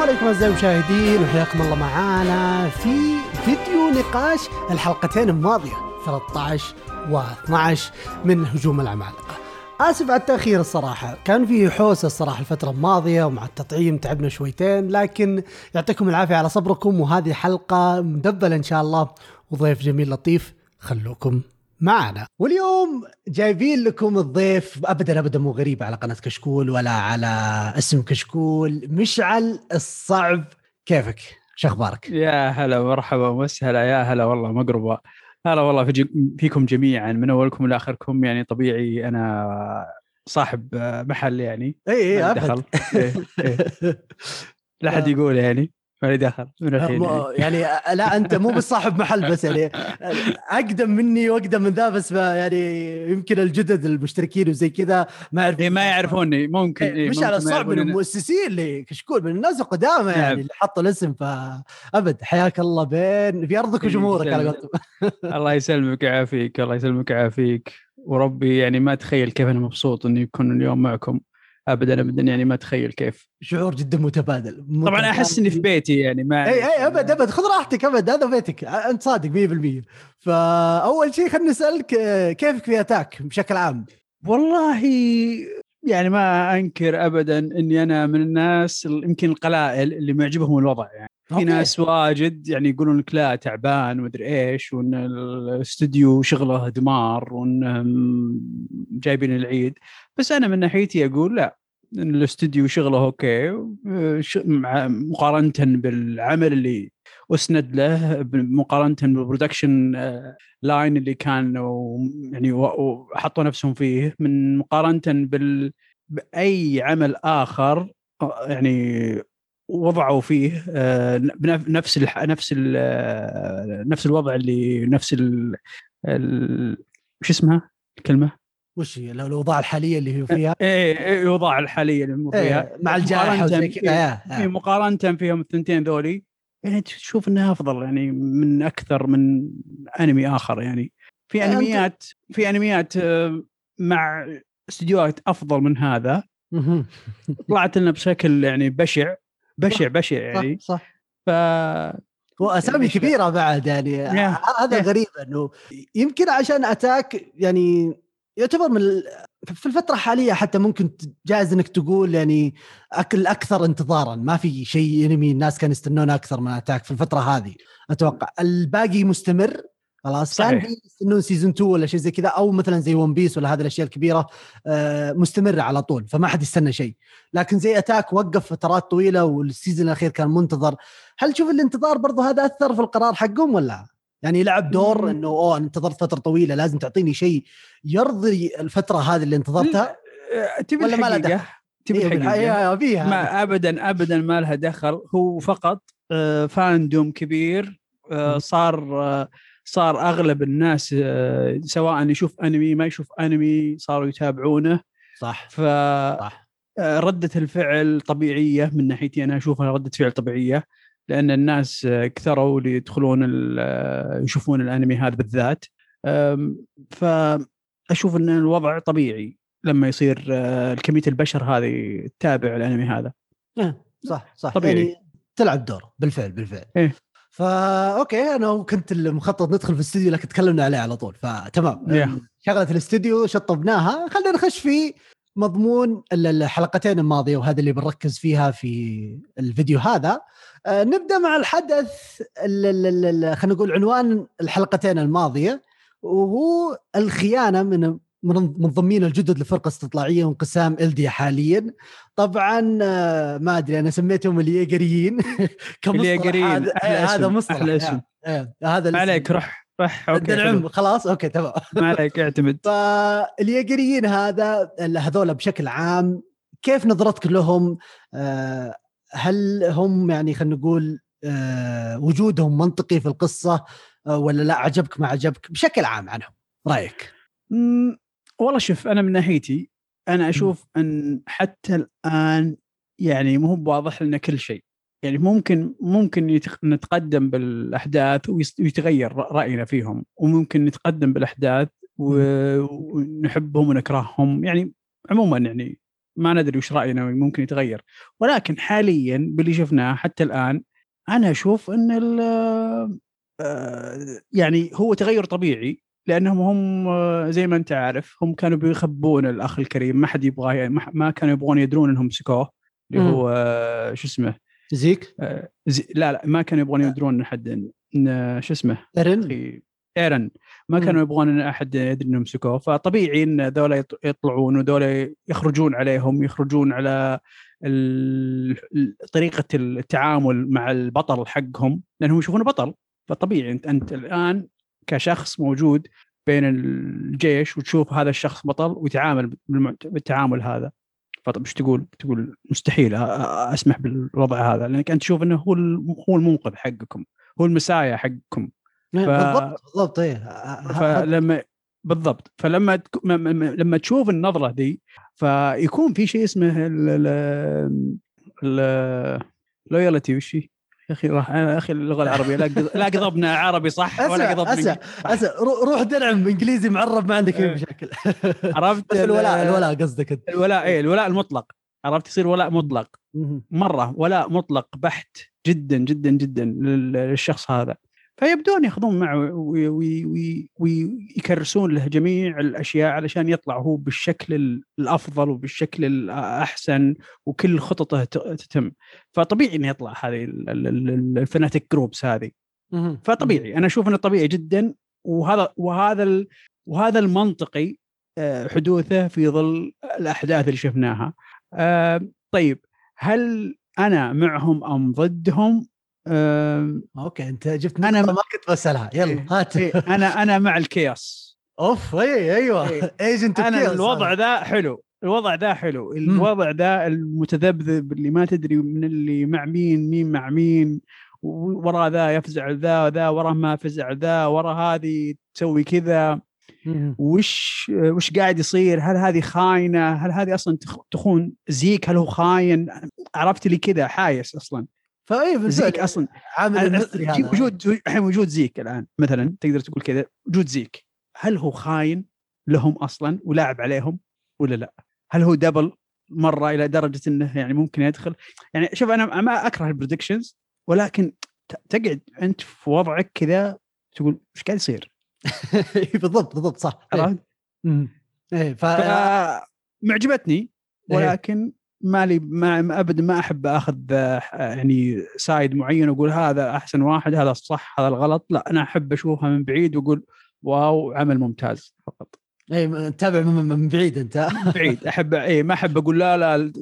السلام عليكم أعزائي المشاهدين وحياكم الله معانا في فيديو نقاش الحلقتين الماضية 13 و12 من هجوم العمالقة. آسف على التأخير الصراحة، كان فيه حوسة الصراحة الفترة الماضية ومع التطعيم تعبنا شويتين لكن يعطيكم العافية على صبركم وهذه حلقة مدبلة إن شاء الله وضيف جميل لطيف خلوكم معنا. واليوم جايبين لكم الضيف ابدا ابدا مو غريب على قناة كشكول ولا على اسم كشكول. مشعل الصعب كيفك؟ شو أخبارك؟ يا هلا مرحبا وسهلا يا هلا والله مقربة. هلا والله في فيكم جميعا من أولكم لاخركم يعني طبيعي أنا صاحب محل يعني. اي اي أبد. إيه، إيه. لا حد يقول يعني. ما لي دخل من الحين يعني. يعني لا أنت مو بالصاحب محل بس يعني أقدم مني وأقدم من ذا بس ما يعني يمكن الجدد المشتركين وزي كذا ما يعرفون إيه ما يعرفون إيه، ممكن إيه مش ممكن على الصعب من المؤسسين اللي كشكول من الناس القدامى نعم. يعني اللي حطوا الاسم فابد حياك الله بين في أرضك إيه، وجمهورك على. قولتهم الله يسلمك ويعافيك الله يسلمك ويعافيك وربي يعني ما اتخيل كيف أنا مبسوط إني اكون اليوم معكم ابدا ابدا يعني ما أتخيل كيف. شعور جدا متبادل. طبعا أحس إني في بيتي يعني ما إي إي أبد أبد خذ راحتك أبد هذا بيتك. أنت صادق 100% فأول شيء خلينا نسألك آه، كيفك في Attack بشكل عام؟ والله يعني ما أنكر ابدا إني أنا من الناس ال- يمكن القلائل اللي معجبهم الوضع يعني. في okay. ناس واجد يعني يقولون لك لا تعبان ومدري إيش وإن الاستوديو شغله دمار وإنهم جايبين العيد. بس أنا من ناحيتي أقول لا. إن الاستوديو شغله okay مقارنه بالعمل اللي أسند له مقارنه بال production آه، لاين اللي كانوا يعني وحطوا نفسهم فيه من مقارنه بال بأي عمل آخر آه، يعني وضعوا فيه آه، بنف- نفس ال... آه، نفس الوضع اللي نفس ال... ال... شو اسمها الكلمة؟ وش هي لو الأوضاع الحالية اللي هو فيها إيه إيه، الوضع الحالية اللي هم فيها إيه مع الجائحة وزي كذا إيه،. مقارنة فيهم الثنتين ذولي يعني تشوف إنها أفضل يعني من أكثر من أنمي آخر يعني في أنميات في أنميات آه، مع استديوهات أفضل من هذا. طلعت لنا بشكل يعني بشع بشع بشع يعني صح صح ف واسامي يعني كبيرة بعد يعني. هذا. غريب إنه يمكن عشان أتاك يعني يعتبر من في الفترة الحالية حتى ممكن جائز إنك تقول يعني أك- الاكثر انتظارا. ما في شيء انمي الناس كانوا يستنونه أكثر من Attack في الفترة هذه. أتوقع الباقي مستمر خلاص. كان يستنون season 2 ولا شيء زي كذا أو مثلا زي One Piece ولا هذه الأشياء الكبيرة آه، مستمرة على طول. فما حد يستنى شيء. لكن زي Attack وقف فترات طويلة وال season الأخير كان منتظر. هل تشوف الانتظار برضو هذا أثر في القرار حقهم ولا؟ يعني لعب دور. إنه أوه أنا انتظرت فترة طويلة لازم تعطيني شيء يرضي الفترة هذه اللي انتظرتها؟ آه، تبي ولا ما لها الحقيقة؟ تبي إيه، الحقيقة؟ بالحقيقة فيها. ما ابدا ابدا ما لها دخل. هو فقط آه، فاندوم كبير آه،. صار آه، صار أغلب الناس آه، سواء يشوف أنمي ما يشوف أنمي صاروا يتابعونه. صح. ف صح. آه، ردة الفعل طبيعية من ناحيتي أنا أشوفها ردة فعل طبيعية. لأن الناس كثروا اللي يدخلون آه، يشوفون الأنمي هذا بالذات آم، فأشوف أن الوضع طبيعي لما يصير آه، كمية البشر هذه تتابع الأنمي هذا إيه، صح صح طبيعي. يعني تلعب دور بالفعل بالفعل إيه. فا okay أنا كنت المخطط ندخل في الاستديو لكن تكلمنا عليه على طول فتمام Yeah. شغلة الاستديو شطبناها خلينا نخش في مضمون ال- الحلقتين الماضية وهذا اللي بنركز فيها في الفيديو هذا. آه، نبدأ مع الحدث ال- ال- ال- ال- خلينا نقول عنوان الحلقتين الماضية وهو الخيانة من من منضمين الجدد لفرقة استطلاعية وانقسام الديا حاليا. طبعا آه، ما أدري أنا سميتهم الياجريين كمصطلح الياجريين، هذا مصطلح اسم. آه، هذا. عليك رح رح okay النعم حلو. خلاص أوكي تمام. ما عليك اعتمد. فالياجريين هذا هذول بشكل عام كيف نظرتك لهم؟ آه، هل هم يعني خلينا نقول آه، وجودهم منطقي في القصة آه، ولا لا؟ عجبك ما عجبك بشكل عام عنهم رأيك؟ والله شوف أنا من ناحيتي أنا أشوف أن حتى الآن يعني مو هو بواضح لنا كل شيء. يعني ممكن ممكن نتقدم بالأحداث ويتغير رأينا فيهم وممكن نتقدم بالأحداث ونحبهم ونكرههم. يعني عموما يعني ما ندري وش رأينا ممكن يتغير. ولكن حاليا باللي شفناه حتى الآن أنا أشوف إن آه، يعني هو تغير طبيعي لأنهم هم آه، زي ما أنت عارف هم كانوا بيخبون الأخ الكريم ما حد يبغاه يعني ما كانوا يبغون يدرون إنهم مسكوه اللي هو آه، شو اسمه زيك؟ زي لا لا ما كانوا يبغون يدرون إن حد شو اسمه؟ إيرن؟ إيرن. ما كانوا يبغون إن أحد يدري إنهم مسكوه فطبيعي إن ذولا يطلعون وذولا يخرجون عليهم يخرجون على طريقة التعامل مع البطل حقهم لأنهم يشوفونه بطل. فطبيعي انت أنت الآن كشخص موجود بين الجيش وتشوف هذا الشخص بطل ويتعامل بالتعامل هذا. فطب إيش تقول؟ تقول مستحيل أسمح بالوضع هذا لأنك أنت تشوف إنه هو هو المنقذ حقكم هو المسايا حقكم ف... بالضبط بالضبط إيه فلما بالضبط فلما لما تشوف النظرة دي فيكون في شيء اسمه ال لويالتي وش يا أخي راح يا أخي اللغة العربية لا لا قضبنا عربي صح ولا قضبنا اسا اسا روح درعم انجليزي معرب ما عندك أي إيه. مشاكل. عرفت؟ الولاء الولاء قصدك أنت. الولاء اي الولاء المطلق. عرفت؟ يصير ولاء مطلق. مرة ولاء مطلق بحت جدا جدا جدا للشخص هذا. فيبدون ياخذون معه ويكرسون له جميع الأشياء علشان يطلع هو بالشكل الأفضل وبالشكل الأحسن وكل خططه تتم. فطبيعي إنه يطلع هذه الفناتيك جروبس هذه. فطبيعي. أنا أشوف إنه طبيعي جدا وهذا وهذا وهذا المنطقي آه، حدوثه في ظل الأحداث اللي شفناها. آه، طيب هل أنا معهم أم ضدهم؟ okay أنت جبت أنا ما كنت بسألها. يلا إيه هات. إيه أنا أنا مع ال chaos. أوف إي أيوه. إيه. agent أنا الوضع ذا حلو. الوضع ذا حلو. الوضع ذا المتذبذب اللي ما تدري من اللي مع مين مين مع مين ورا ذا يفزع ذا ذا ورا ما فزع ذا ورا هذه تسوي كذا. وش وش قاعد يصير؟ هل هذه خاينة؟ هل هذه أصلا تخون زيك؟ هل هو خاين؟ عرفت لي كذا حايس أصلا. فأي زيك أصلا عامل وجود الحين وجود زيك الآن مثلا تقدر تقول كذا وجود زيك هل هو خاين لهم أصلا ولاعب عليهم ولا لا؟ هل هو double مرة إلى درجة إنه يعني ممكن يدخل يعني شوف أنا ما أكره ال predictions ولكن تقعد أنت في وضعك كذا تقول إيش قاعد يصير؟ بالضبط بالضبط صح عرفت؟ إيه ف معجبتني ولكن مالي ما ابدا ما أحب أخذ يعني side معين وأقول هذا أحسن واحد هذا الصح هذا الغلط. لا أنا أحب أشوفها من بعيد وأقول wow عمل ممتاز فقط. إي تتابع من بعيد أنت. بعيد. أحب إي ما أحب أقول لا لا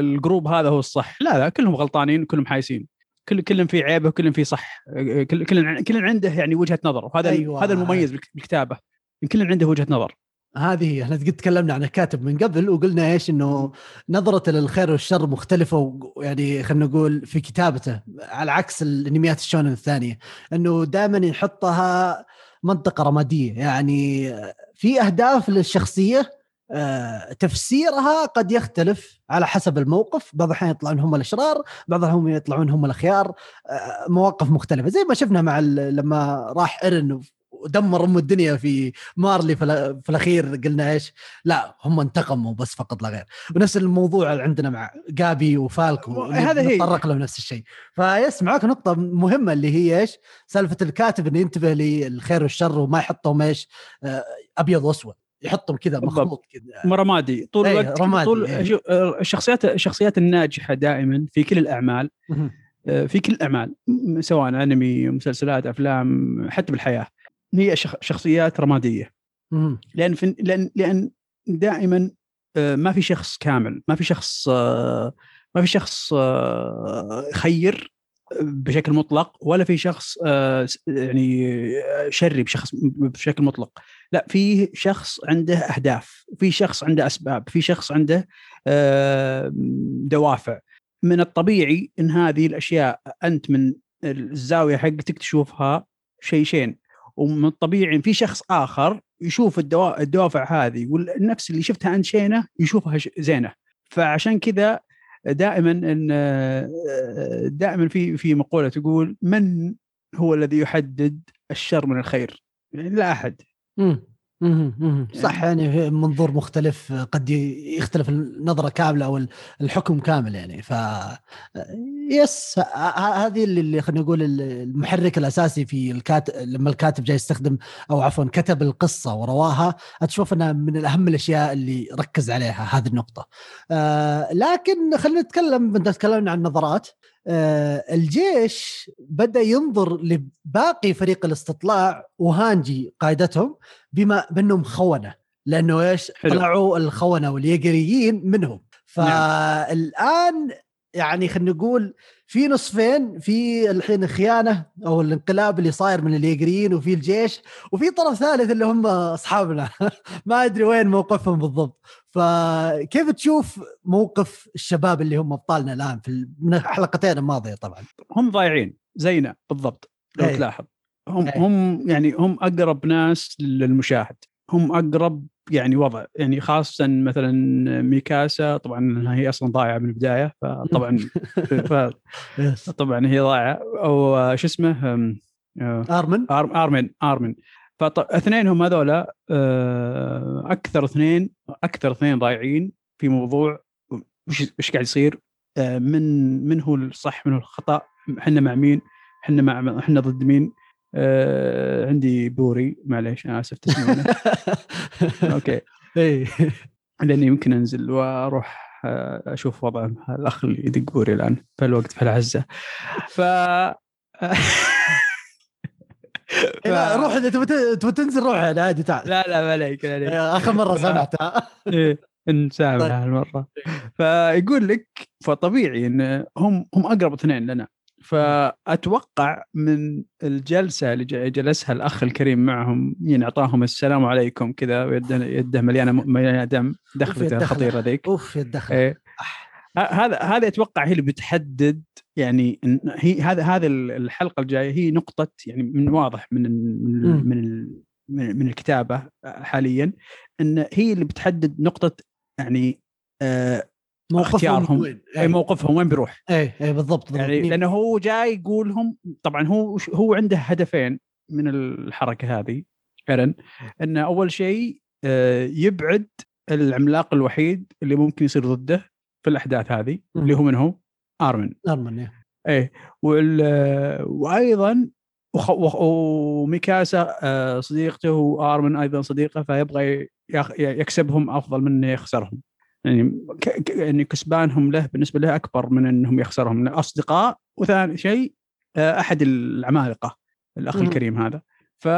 ال group هذا هو الصح. لا لا كلهم غلطانين كلهم حايسين. كل كل في عيبه وكل في صح. كل كل كل عنده يعني وجهة نظر. وهذا أيوة. هذا المميز بالكتابة. كل عنده وجهة نظر. هذه هي إحنا قد تكلمنا عن الكاتب من قبل وقلنا إيش إنه نظرته للخير والشر مختلفة ويعني خلينا نقول في كتابته على عكس الأنميات الشونن الثانية. إنه دائما يحطها منطقة رمادية. يعني في أهداف للشخصية آه، تفسيرها قد يختلف على حسب الموقف. بعض الأحيان يطلعون هم الأشرار بعض الأحيان يطلعون هم الأخيار آه، مواقف مختلفة. زي ما شفنا مع لما راح إيرن ودمر أم الدنيا في مارلي في الأخير قلنا إيش؟ لا هم انتقموا بس فقط لا غير. ونفس الموضوع اللي عندنا مع جابي وفالكو هذا هي. نتطرق له نفس الشيء. فيس معك نقطة مهمة اللي هي إيش؟ سالفة الكاتب إنه ينتبه للخير والشر وما يحطهم إيش؟ آه، أبيض وأسود. يحطهم كذا مخلوط كذا. رمادي. طول إيه، الوقت رمادي طول إيه. الشخصيات الشخصيات الناجحة دائما في كل الأعمال آه، في كل الأعمال سواء أنمي مسلسلات أفلام حتى بالحياة. هي شخصيات رمادية. لأن في لأن لأن دائما آه، ما في شخص كامل ما في شخص آه، ما في شخص آه، خير بشكل مطلق ولا في شخص يعني شري بشخص بشكل مطلق. لا في شخص عنده أهداف في شخص عنده أسباب في شخص عنده دوافع. من الطبيعي إن هذه الأشياء أنت من الزاوية حقتك تشوفها شيشين ومن الطبيعي في شخص آخر يشوف الدوافع هذه والنفس اللي شفتها عند شينة يشوفها زينة فعشان كذا دائما إن دائما في في مقولة تقول من هو الذي يحدد الشر من الخير؟ يعني لا أحد مهم. صح يعني في منظور مختلف قد يختلف النظرة كاملة أو الحكم كامل يعني. ف يس هذه اللي- خلينا نقول ال- المحرك الأساسي في الكاتب لما الكاتب جاي يستخدم أو عفوا كتب القصة ورواها أشوف أنها من الاهم الأشياء اللي ركز عليها هذه النقطة. آه لكن خلينا نتكلم بدنا تكلمنا عن النظرات. الجيش بدأ ينظر لباقي فريق الاستطلاع وهانجي قائدتهم بما بأنهم خونة لأنه إيش؟ حلو. طلعوا الخونة واليقريين منهم. فالآن يعني خلينا نقول في نصفين في الحين الخيانه أو الانقلاب اللي صاير من اليقريين وفي الجيش وفي طرف ثالث اللي هم أصحابنا. ما أدري وين موقفهم بالضبط. فكيف تشوف موقف الشباب اللي هم أبطالنا الآن في من الحلقتين الماضية طبعا؟ هم ضايعين زينا بالضبط لو إيه. تلاحظ. هم إيه. هم يعني هم أقرب ناس للمشاهد. هم أقرب يعني وضع يعني خاصة مثلا ميكاسا طبعا هي أصلا ضايعة من البداية فطبعا يس. طبعا هي ضايعة. أو شو اسمه؟ آه، آرمن؟ آرمن آرمن. فاثنينهم هذولا آه، أكثر اثنين أكثر اثنين ضايعين في موضوع وش وش قاعد يصير؟ آه، من من هو الصح من هو الخطأ؟ إحنا مع مين؟ إحنا مع إحنا ضد مين؟ آه، عندي بوري معليش أنا آسف تسمعونه؟ okay. إي. لأني يمكن أنزل وأروح آه، أشوف وضع الأخ اللي يدق بوري الآن في الوقت في العزة. ف لا روح إذا تبغى تنزل روح عادي تعال. لا لا ما عليك ما عليك. آخر مرة سمعتها إيه، نسامح طيب. هالمرة. فيقول لك فطبيعي إن هم هم أقرب اثنين لنا. فأتوقع من الجلسة اللي جلسها الأخ الكريم معهم يعني أعطاهم السلام عليكم كذا ويده يده مليانة مليانة دم دخلته. الخطيرة ذيك. أوف يا الدخل إيه. هذا هذا أتوقع هي اللي بتحدد يعني هي هذا هذا الحلقة الجاية هي نقطة يعني من واضح من من من من من الكتابة حاليا إن هي اللي بتحدد نقطة يعني آه موقفهم اختيارهم. وين؟ أي موقفهم وين بيروح. أي أي بالضبط بالضبط. يعني لأنه هو جاي يقولهم طبعا هو هو عنده هدفين من الحركة هذه فعلا انه أول شيء آه، يبعد العملاق الوحيد اللي ممكن يصير ضده في الأحداث هذه مم. اللي هو من هو؟ آرمن آرمن إيه. إيه وال وأيضا وخ... وميكاسا آه، صديقته وآرمن أيضا صديقة فيبغى يخ... يكسبهم أفضل من إنه يخسرهم يعني ك... ك... يعني كسبانهم له بالنسبة له أكبر من إنهم يخسرهم أصدقاء وثاني شيء آه، أحد العمالقة الأخ مم. الكريم هذا ف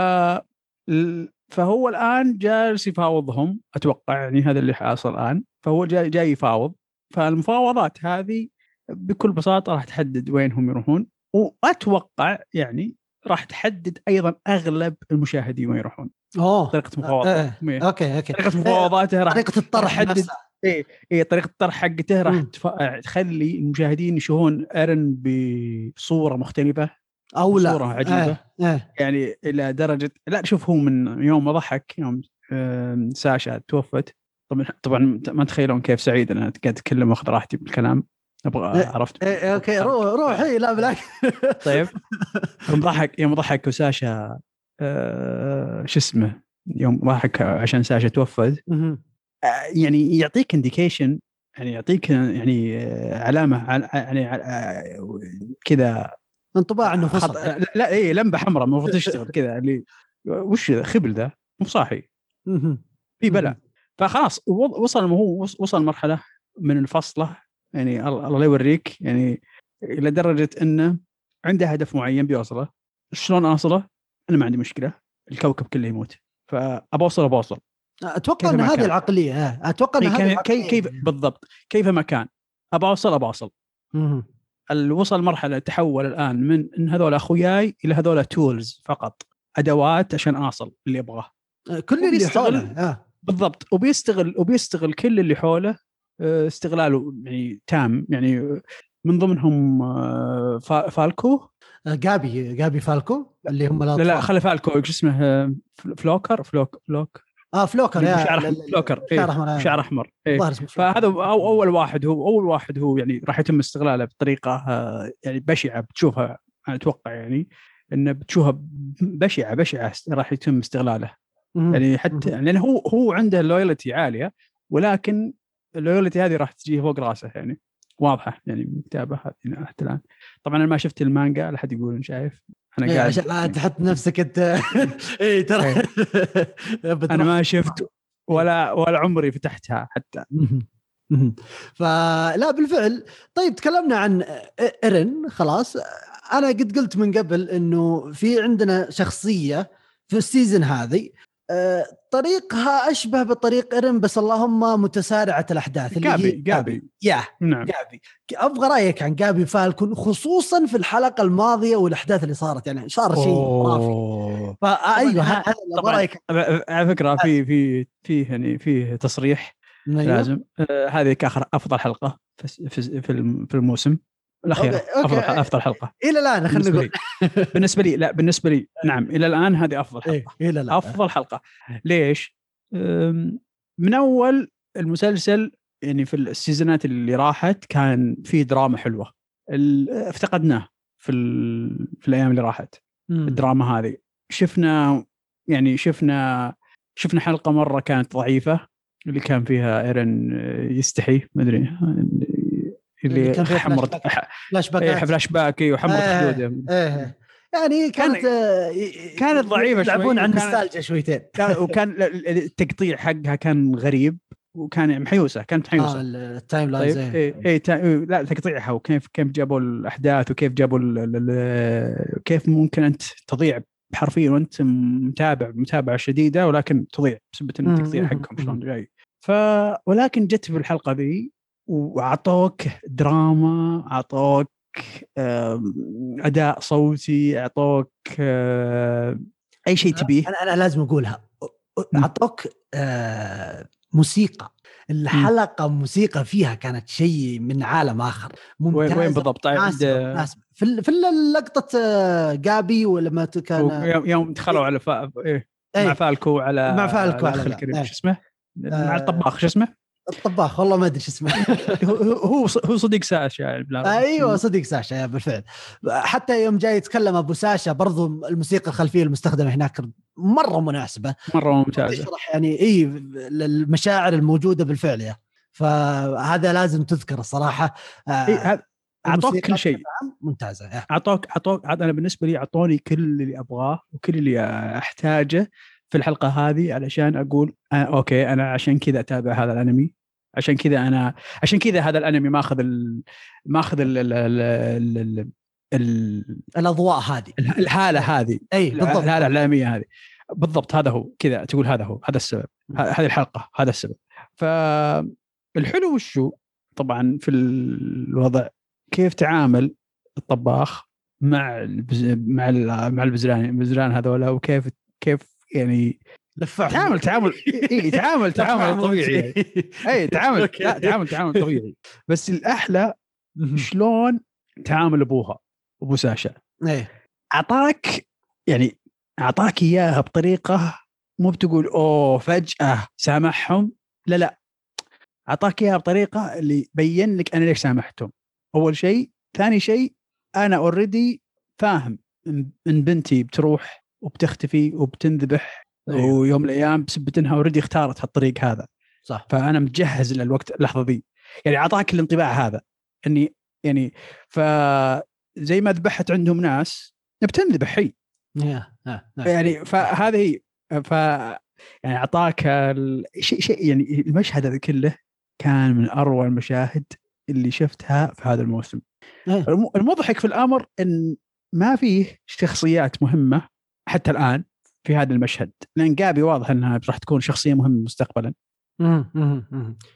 فهو الآن جالس يفاوضهم أتوقع يعني هذا اللي حاصل الآن فهو جاي جاي يفاوض فالمفاوضات هذه بكل بساطة راح تحدد وين هم يروحون وأتوقع يعني راح تحدد أيضا أغلب المشاهدين وين يروحون أوه طريقة إيه. مفاوضاته okay okay طريقة مفاوضاته راح طريقة الطرح نفسها اي اي طريقة الطرح حقته راح. تخلي المشاهدين يشوفون ايرن بصورة مختلفة أو لا صورة عجيبة. إيه. إيه. يعني إلى درجه لا شوف هو من يوم ما ضحك يوم ساشا توفت طبعا طبعا ما تخيلون كيف سعيد أنا قاعد أتكلم وأخذ راحتي بالكلام. أبغى إيه، عرفت. إيه. okay روح روح إيه. لا بالعكس. طيب. يوم ضحك يوم ضحك وساشا آه شو اسمه؟ يوم ضحك عشان ساشا توفت. آه، يعني يعطيك indication يعني يعطيك يعني آه، علامة عل- يعني كذا انطباع إنه خط... فصل لا, اي لمبة حمراء المفروض تشتغل كذا. اللي وش خبل ذا مو صاحي. في بلا. فخلاص وصل هو وص- وصل مرحلة من الفصلة يعني الله الله لا يوريك يعني إلى درجه انه عنده هدف معين بيوصله شلون أوصله؟ أنا ما عندي مشكلة الكوكب كله يموت فابى اوصل ابى اوصل أتوقع إن ما هذه. العقلية إيه. أتوقع إن كيف هذه كيف, العقلية. كيف بالضبط كيفما كان ابى اوصل ابى اوصل وصل مرحلة تحول الآن من إن هذول أخوياي إلى هذول tools فقط أدوات عشان أوصل اللي أبغاه كل اللي حوله آه. بالضبط وبيستغل وبيستغل كل اللي حوله آه، استغلاله يعني تام يعني آه، من ضمنهم آه، فا- فالكو جابي جابي فالكو اللي هم لا لا خلي فالكو شو اسمه فل- فلوكر فلوك فلوك آه فلوكر يا شعر ال- فلوكر إيه، شعر أحمر. شعر أحمر إيه. اسمه فهذا أو أول واحد هو أول واحد هو يعني راح يتم استغلاله بطريقة يعني بشعة بتشوفها أنا أتوقع يعني إنه بتشوفها بشعة بشعة راح يتم استغلاله. يعني حتى لأن هو هو عنده ال loyalty عالية ولكن ال loyalty هذه راح تجي فوق راسه يعني. واضحة يعني من الكتابه هذه حتى الآن. طبعا أنا ما شفت المانجا لا حد يقول شايف أنا إيه، قاعد عشان لا تحط نفسك أنت. اي ترى أنا ما شفت ولا ولا عمري فتحتها حتى. فلا بالفعل. طيب تكلمنا عن إيرن. خلاص. أنا قد قلت من قبل إنه في عندنا شخصية في ال season هذه. طريقها أشبه بطريق ايرن بس اللهم متسارعة الأحداث اللي هي جابي. جابي. يا نعم. جابي. أبغى رأيك عن جابي فالكون خصوصا في الحلقة الماضية والأحداث اللي صارت يعني صار شيء خرافي. فايوه طبعاً- هذا. رأيك. على فكرة في في في يعني فيه تصريح أيوه. لازم. آه، هذه كأخر أفضل حلقة في في في في الموسم. الأخيرة okay، okay. أفضل أفضل حلقة. إلى الآن خلينا نقول. لي. بالنسبة لي لا بالنسبة لي نعم إلى الآن هذه أفضل حلقة. إيه إلى الآن. أفضل حلقة. ليش؟ من أول المسلسل يعني في السيزونات اللي راحت كان في دراما حلوة. افتقدناه في ال- في الأيام اللي راحت. مم. الدراما هذه. شفنا يعني شفنا شفنا حلقة مرة كانت ضعيفة اللي كان فيها إيرن يستحي ما أدري اللي كان حمرت flash back. flash إيه، back إيه، وحمرت آه. خدوده إيه يعني كانت كان- آه، كانت يلعبون شوي عن وكانت- النوستالجيا شويتين كان وكان ال- ال- التقطيع حقها كان غريب وكان محيوسة كانت محيوسة آه ال time طيب lines إيه إيه تا- إيه، لا تقطيعها وكيف كيف جابوا الأحداث وكيف جابوا ال- ال- ال- كيف ممكن أنت تضيع حرفيا وأنت متابع متابعة شديدة ولكن تضيع بسبب التقطيع حقهم. شلون جاي ف ولكن جت في الحلقة ذي وأعطوك دراما أعطوك أداء صوتي أعطوك آه، أي شيء تبيه أنا أنا لازم أقولها أعطوك آه موسيقى الحلقة موسيقى فيها كانت شيء من عالم آخر وين ممتازة وين بالضبط مناسبة عند مناسبة. في في لقطة آه، جابي ولما كان يوم- دخلوا على فا... إيه إيه. مع فالكو على مع فالكو على- الكريم إيه. شو اسمه؟ مع. الطباخ شو اسمه؟ الطباخ والله ما أدري شو اسمه. هو هو صديق ساشا يعني أيوه صديق ساشا بالفعل حتى يوم جاي يتكلم أبو ساشا برضو الموسيقى الخلفية المستخدمة هناك مرة مناسبة. مرة ممتازة. تشرح يعني إي المشاعر الموجودة بالفعل يا. فهذا لازم تذكر الصراحة. آه، إيه، اعطوك كل شيء. ممتازة. اعطوك اعطوك أنا بالنسبة لي أعطوني كل اللي أبغاه وكل اللي أحتاجه في الحلقة هذه علشان أقول آه أوكي أنا عشان كذا أتابع هذا الأنمي. عشان كذا أنا عشان كذا هذا الأنمي ماخذ ال... ماخذ ال... ال... ال... ال... ال... الأضواء هذه. ال- الحاله هذه. اي بالضبط. الحاله الإعلامية هذه. بالضبط هذا هو. كذا تقول هذا هو هذا السبب. هذه الحلقة هذا السبب. فالحلو وشو؟ طبعا في الوضع كيف تعامل الطباخ مع البز... مع ال... مع البزران البزران هذولا وكيف كيف يعني لفعهم تعامل تعامل. إي تعامل تعامل طبيعي. إي تعامل تعامل تعامل طبيعي. بس الأحلى شلون تعامل أبوها أبو ساشا؟ إيه. أعطاك يعني أعطاك إياها بطريقة مو بتقول أوه فجأة سامحهم. لا لا. أعطاك إياها بطريقة اللي بين لك أنا ليش سامحتهم. أول شيء. ثاني شيء أنا already فاهم إن بنتي بتروح وبتختفي وبتنذبح أيوه. ويوم من الأيام بسبب إنها already اختارت هالطريق هذا. صح. فأنا متجهز للوقت اللحظة ذي. يعني أعطاك الانطباع هذا. إني يعني فزي ما ذبحت عندهم ناس بتنذبح هي. يا- يا. يعني فهذه هي. ف يعني أعطاك ال- شيء شيء يعني المشهد هذا كله كان من أروع المشاهد اللي شفتها في هذا الموسم. إيه. الم- المضحك في الأمر إن ما فيه شخصيات مهمة حتى الآن. في هذا المشهد لأن جابي واضح إنها راح تكون شخصية مهمة مستقبلا.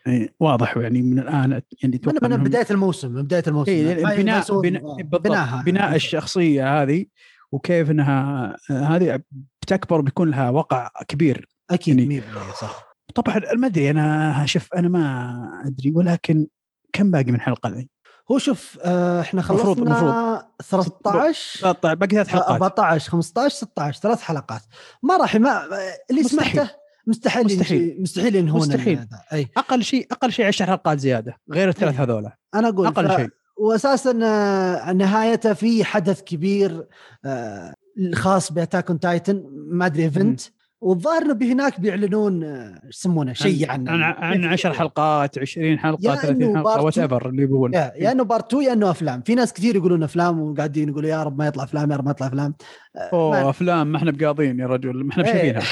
يعني واضح يعني من الآن يعني من من بداية الموسم من بداية الموسم إيه بناء بناء بناها. بناء الشخصية هذه وكيف انها هذه بتكبر بيكون لها وقع كبير أكيد يعني- 100% صح طبعا ما أدري أنا شوف أنا ما أدري ولكن كم باقي من حلقة ذي؟ هو شوف آه إحنا خلصنا 13 طيب باقي ثلاث حلقات. 14 15 16 ثلاث حلقات. ما راح ما اللي مستحيل. سمعته مستحيل مستحيل. مستحيل ينهون مستحيل. أي. أقل شيء أقل شيء 10 حلقات زيادة غير الثلاث. هذولا. أنا أقول أقل ف- شيء. واساسا آه، نهايته في حدث كبير آه، خاص ب Attack on Titan ما أدري event. والظاهر إنه هناك بيعلنون آه، يسمونه شيء عن عن عن, عن 10 حلقات 20 حلقة يا 30 إنه حلقة what. ever اللي يبون. يا, يا إنه part 2 يا إنه أفلام. في ناس كثير يقولون أفلام وقاعدين يقولوا يا رب ما يطلع أفلام يا رب ما يطلع أفلام. آه، أوه ما- أفلام ما إحنا بقاضين يا رجل ما إحنا إيه. بشايفينها.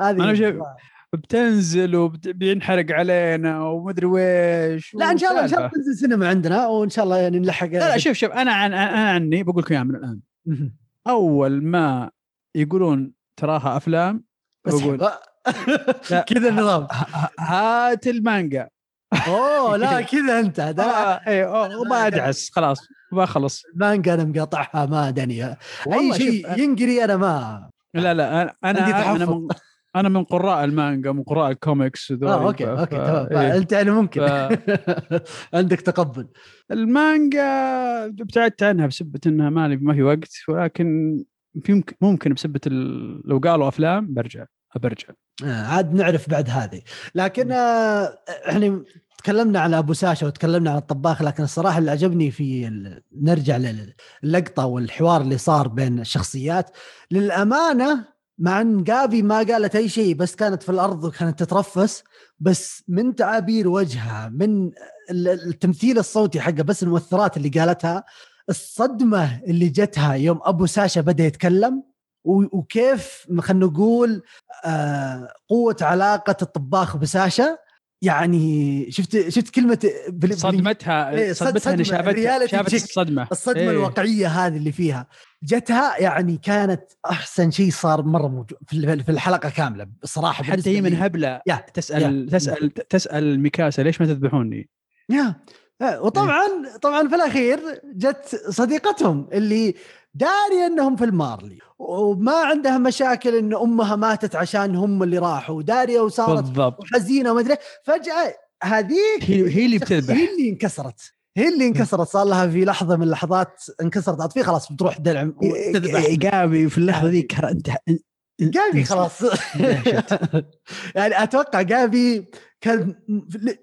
هذه بتنزل وبينحرق علينا ومدري ويش لا إن شاء الله إن شاء الله. تنزل سينما عندنا وإن شاء الله يعني نلحق لا لا شوف شوف أنا عن أنا عني بقول لكم إياها من الآن. أول ما يقولون تراها أفلام بقول. كذا النظام. هات المانجا. أوه لا كذا أنت. اي وما ادعس خلاص ما خلص. مانجا أنا مقاطعها ما دني أي شيء أنا- ينقري أنا ما. لا لا أنا أنا أنا. من أنا من قراء المانجا من قراء الكوميكس آه okay ف- okay ف- تمام. إيه. أنت يعني ممكن. ف- عندك تقبل. المانجا ابتعدت عنها بسبة إنها مالي ما في وقت ولكن يمكن ممكن بسبة ال... لو قالوا أفلام برجع برجع آه، عاد نعرف بعد هذه. لكن آه، إحنا تكلمنا على أبو ساشا وتكلمنا عن الطباخ لكن الصراحة اللي عجبني في نرجع للقطة والحوار اللي صار بين الشخصيات. للأمانة مع إن جابي ما قالت أي شيء بس كانت في الأرض وكانت تترفس بس من تعابير وجهها من ال- التمثيل الصوتي حقه بس المؤثرات اللي قالتها الصدمة اللي جتها يوم أبو ساشا بدأ يتكلم وكيف خلينا نقول آه، قوة علاقة الطباخ بساشا يعني شفت شفت كلمة بال- صدمتها إيه، صد- صدمتها صدمة، شافت شافت. الصدمة الصدمة إيه. الواقعية هذه اللي فيها جتها يعني كانت أحسن شيء صار مرة موجود في الحلقة كاملة بصراحة حتى هي من. هبلة يا تسال تسال تسأل ميكاسا ليش ما تذبحوني؟ يا وطبعا طبعا في الأخير جت صديقتهم اللي داري أنهم في المارلي وما عندها مشاكل إن أمها ماتت عشان هم اللي راحوا. وداريه وصارت بالضبط. وحزينه وما أدري. فجأة هذيك هي هي اللي بتذبح. هي اللي انكسرت. هي اللي انكسرت. صار لها في لحظة من اللحظات انكسرت. عاطفيه خلاص بتروح دلع وتذبح. جابي في اللحظة ذيك انت جابي خلاص. يعني أتوقع جابي كان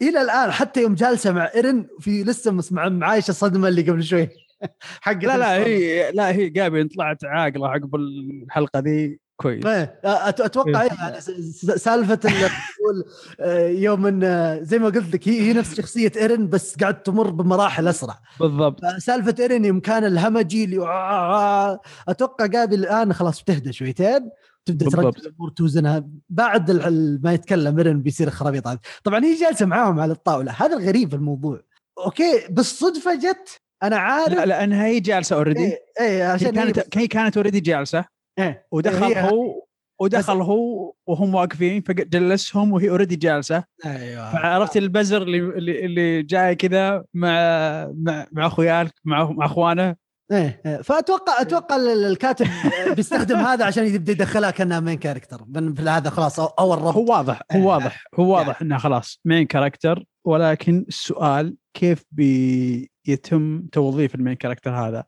إلى الآن حتى يوم جالسة مع إيرن في لسه مسمع معايشة الصدمه اللي قبل شوي. حق لا لا هي لا هي جابي طلعت عاقلة عقب الحلقة ذي كويس. إيه، أت- أتوقع إيه. إيه يعني سالفة تقول آه، يوم إن آه، زي ما قلت لك هي هي نفس شخصية إيرن بس قاعد تمر بمراحل أسرع. بالضبط. سالفه إيرن يوم كان الهمجي اللي أتوقع قابي الآن خلاص بتهدى شويتين. تبدأ بالضبط. الأمور توزنها. بعد ما يتكلم إيرن بيصير خرابيط هذه طبعا هي جالسة معاهم على الطاولة. هذا الغريب في الموضوع. okay بالصدفة جت أنا عارف لا لانها هي جالسة already إيه, إيه هي عشان هي كانت هي كانت already جالسة. إيه. ودخل هي- هو ودخل هو وهم واقفين فجلسهم وهي already جالسة. أيوه. فعرفت البزر اللي اللي, اللي جاي كذا مع مع مع أخوياك مع مع أخوانه. إيه إيه. فاتوقع أتوقع ال- الكاتب بيستخدم هذا عشان يبدا يدخلها كانها main character في هذا خلاص أو- اول ربط هو واضح إيه. هو واضح هو واضح انها خلاص main character ولكن السؤال كيف بيتم توظيف ال main character هذا؟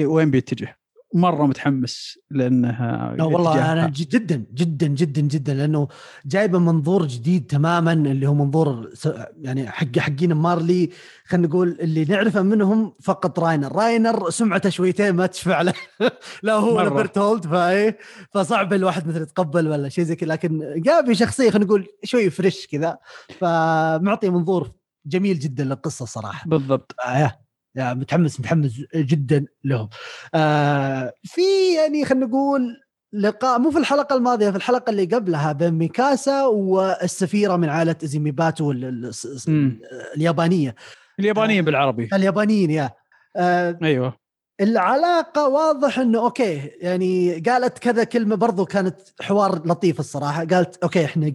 وين بيتجه؟ مرة متحمس لأنها لا والله. أنا جدا جدا جدا جدا لأنه جايبة منظور جديد تماما اللي هو منظور يعني حق حقين مارلي خلينا نقول اللي نعرفه منهم فقط راينر. راينر سمعته شويتين ما تشفع له. لا هو ولا فإيه فصعب الواحد مثلا يتقبل ولا شيء زي كذا. لكن جابي شخصية خلينا نقول شوي fresh كذا فمعطي منظور جميل جدا للقصة صراحة. بالضبط. آه متحمس متحمس جدا لهم. آه في يعني خلينا نقول لقاء مو في الحلقة الماضية في الحلقة اللي قبلها بين ميكاسا والسفيرة من عائلة ازيميباتو ال- ال- الس- مم. اليابانية. اليابانيين بالعربي. اليابانيين يا. آه أيوه. العلاقة واضح إنه okay يعني قالت كذا كلمة برضو كانت حوار لطيف الصراحة قالت okay إحنا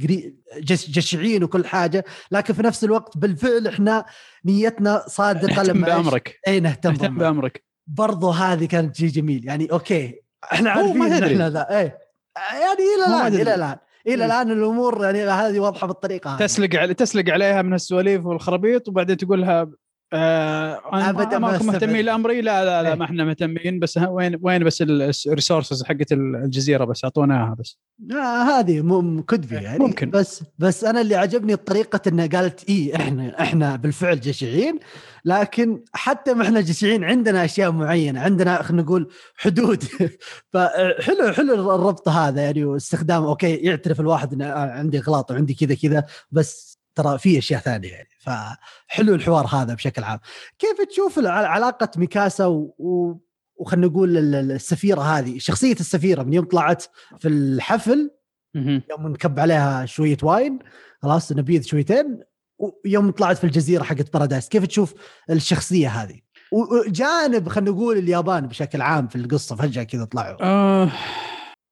جشعين وكل حاجة لكن في نفس الوقت بالفعل إحنا نيتنا صادقة اهتم لما بأمرك إي نهتم اهتم بأمرك. بأمرك برضو هذه كانت شيء جميل يعني okay إحنا عارفين ما. إحنا ذا إيه يعني إلى الآن. إلى الآن إلى مم. الآن الأمور يعني هذه واضحة بالطريقة تسلق على تسلق عليها من السواليف والخرابيط وبعدين تقول لها آه أنا أبداً ما استبعد. مهتمين لأمري لا لا لا إيه. ما إحنا مهتمين بس وين وين بس ال resources حقت الجزيرة بس اعطوناها بس آه هذه م- كدبي يعني ممكن. بس بس أنا اللي عجبني طريقة انها قالت اي إحنا إحنا بالفعل جشعين لكن حتى ما إحنا جشعين عندنا أشياء معينة عندنا خلينا نقول حدود فحلو حلو الربط هذا يعني واستخدام okay يعترف الواحد ان عندي غلط وعندي كذا كذا بس ترى في أشياء ثانية يعني. فحلو الحوار هذا بشكل عام. كيف تشوف علاقة ميكاسا و... و... وخلينا نقول ال- ال- السفيرة هذه؟ شخصية السفيرة من يوم طلعت في الحفل. يوم نكب عليها شوية wine خلاص نبيذ شويتين ويوم طلعت في الجزيرة حقت بارادايس كيف تشوف الشخصية هذه؟ وجانب خلينا نقول اليابان بشكل عام في القصة فجأة كذا طلعوا. آه